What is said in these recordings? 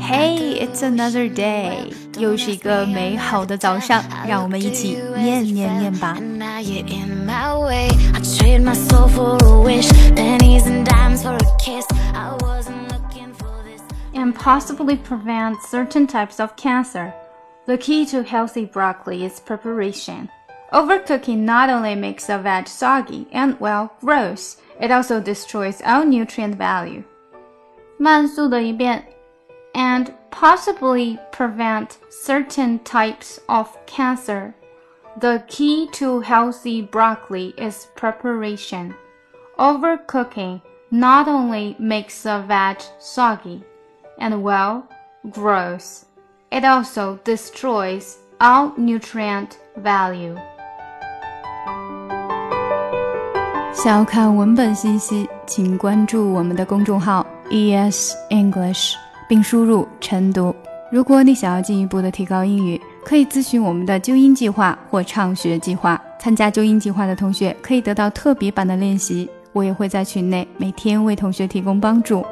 Hey, it's another day，又是一个美好的早上，让我们一起念念念吧。And possibly prevent certain types of cancer. The key to healthy broccoli is preparation. Overcooking not only makes a veg soggy and, well, gross, it also destroys all nutrient value. 慢速的一遍 and possibly prevent certain types of cancer. The key to healthy broccoli is preparation. Overcooking not only makes the veg soggy and well, gross, it also destroys all nutrient value. 想要看文本信息，请关注我们的公众号 ES English， 并输入晨读。如果你想要进一步的提高英语，可以咨询我们的纠音计划或畅学计划。参加纠音计划的同学可以得到特别版的练习，我也会在群内每天为同学提供帮助。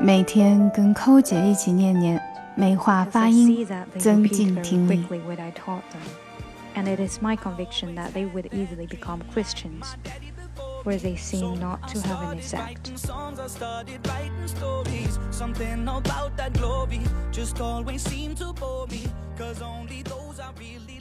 每天跟寇姐一起念念，美化发音，增进听力。and it is my conviction that they would easily become Christians, where they seem not to have an effect. Something about that glory just always to bore me, cause only those really